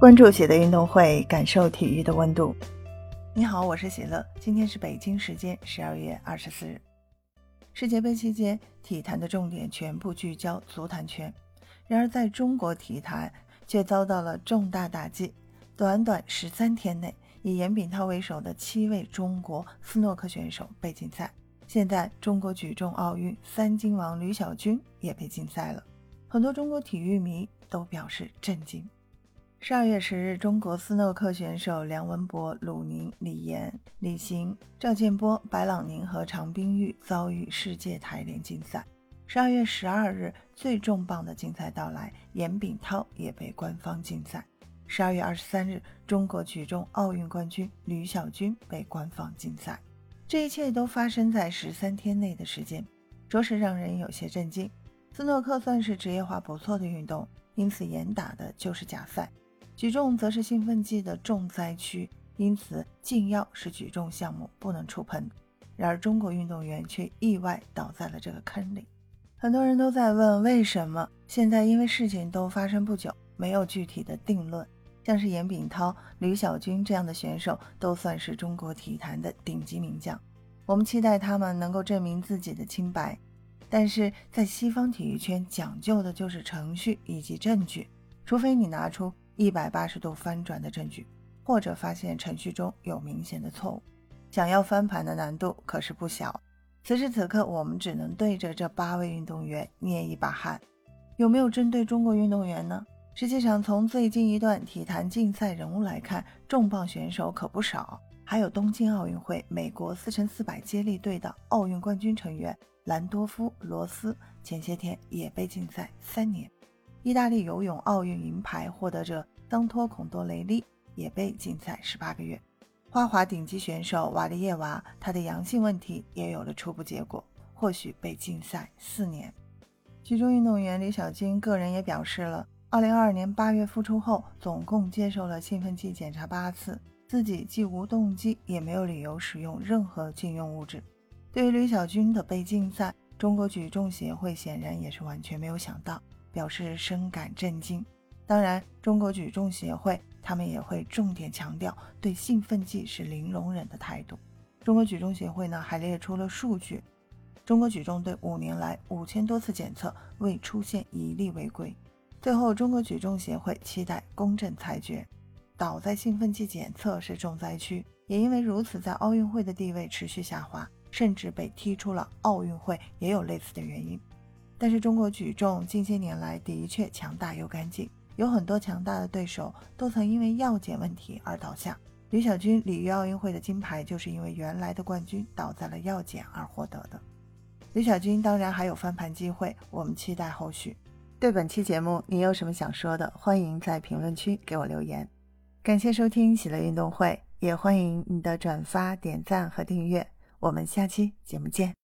关注喜乐运动会，感受体育的温度。你好，我是喜乐。今天是北京时间十二月二十四日。世界杯期间，体坛的重点全部聚焦足坛圈。然而，在中国体坛却遭到了重大打击。短短十三天内，以严炳涛为首的七位中国斯诺克选手被禁赛。现在，中国举重奥运三金王吕小军也被禁赛了。很多中国体育迷都表示震惊。十二月十日，中国斯诺克选手梁文博、鲁宁、李岩、李行、赵建波、白朗宁和常冰玉遭遇世界台联禁赛。十二月十二日，最重磅的竞赛到来，严炳涛也被官方禁赛。十二月二十三日，中国举重奥运冠军吕小军被官方禁赛。这一切都发生在十三天内的时间，着实让人有些震惊。斯诺克算是职业化不错的运动，因此严打的就是假赛。举重则是兴奋剂的重灾区，因此禁药是举重项目不能触碰。然而，中国运动员却意外倒在了这个坑里。很多人都在问，为什么现在因为事情都发生不久，没有具体的定论。像是严炳涛、吕小军这样的选手，都算是中国体坛的顶级名将，我们期待他们能够证明自己的清白。但是在西方体育圈，讲究的就是程序以及证据，除非你拿出。一百八十度翻转的证据，或者发现程序中有明显的错误，想要翻盘的难度可是不小。此时此刻，我们只能对着这八位运动员捏一把汗。有没有针对中国运动员呢？实际上，从最近一段体坛竞赛人物来看，重磅选手可不少。还有东京奥运会美国四乘四百接力队的奥运冠军成员兰多夫·罗斯，前些天也被禁赛三年。意大利游泳奥运银牌获得者桑托孔多雷利也被禁赛十八个月。花滑顶级选手瓦利耶娃，她的阳性问题也有了初步结果，或许被禁赛四年。举重运动员李小军个人也表示了，二零二二年八月复出后，总共接受了兴奋剂检查八次，自己既无动机，也没有理由使用任何禁用物质。对于李小军的被禁赛，中国举重协会显然也是完全没有想到。表示深感震惊。当然，中国举重协会他们也会重点强调对兴奋剂是零容忍的态度。中国举重协会呢还列出了数据：中国举重队五年来五千多次检测未出现一例违规。最后，中国举重协会期待公正裁决。倒在兴奋剂检测是重灾区，也因为如此，在奥运会的地位持续下滑，甚至被踢出了奥运会，也有类似的原因。但是中国举重近些年来的确强大又干净，有很多强大的对手都曾因为药检问题而倒下。吕小军里约奥运会的金牌就是因为原来的冠军倒在了药检而获得的。吕小军当然还有翻盘机会，我们期待后续。对本期节目你有什么想说的，欢迎在评论区给我留言。感谢收听喜乐运动会，也欢迎你的转发、点赞和订阅。我们下期节目见。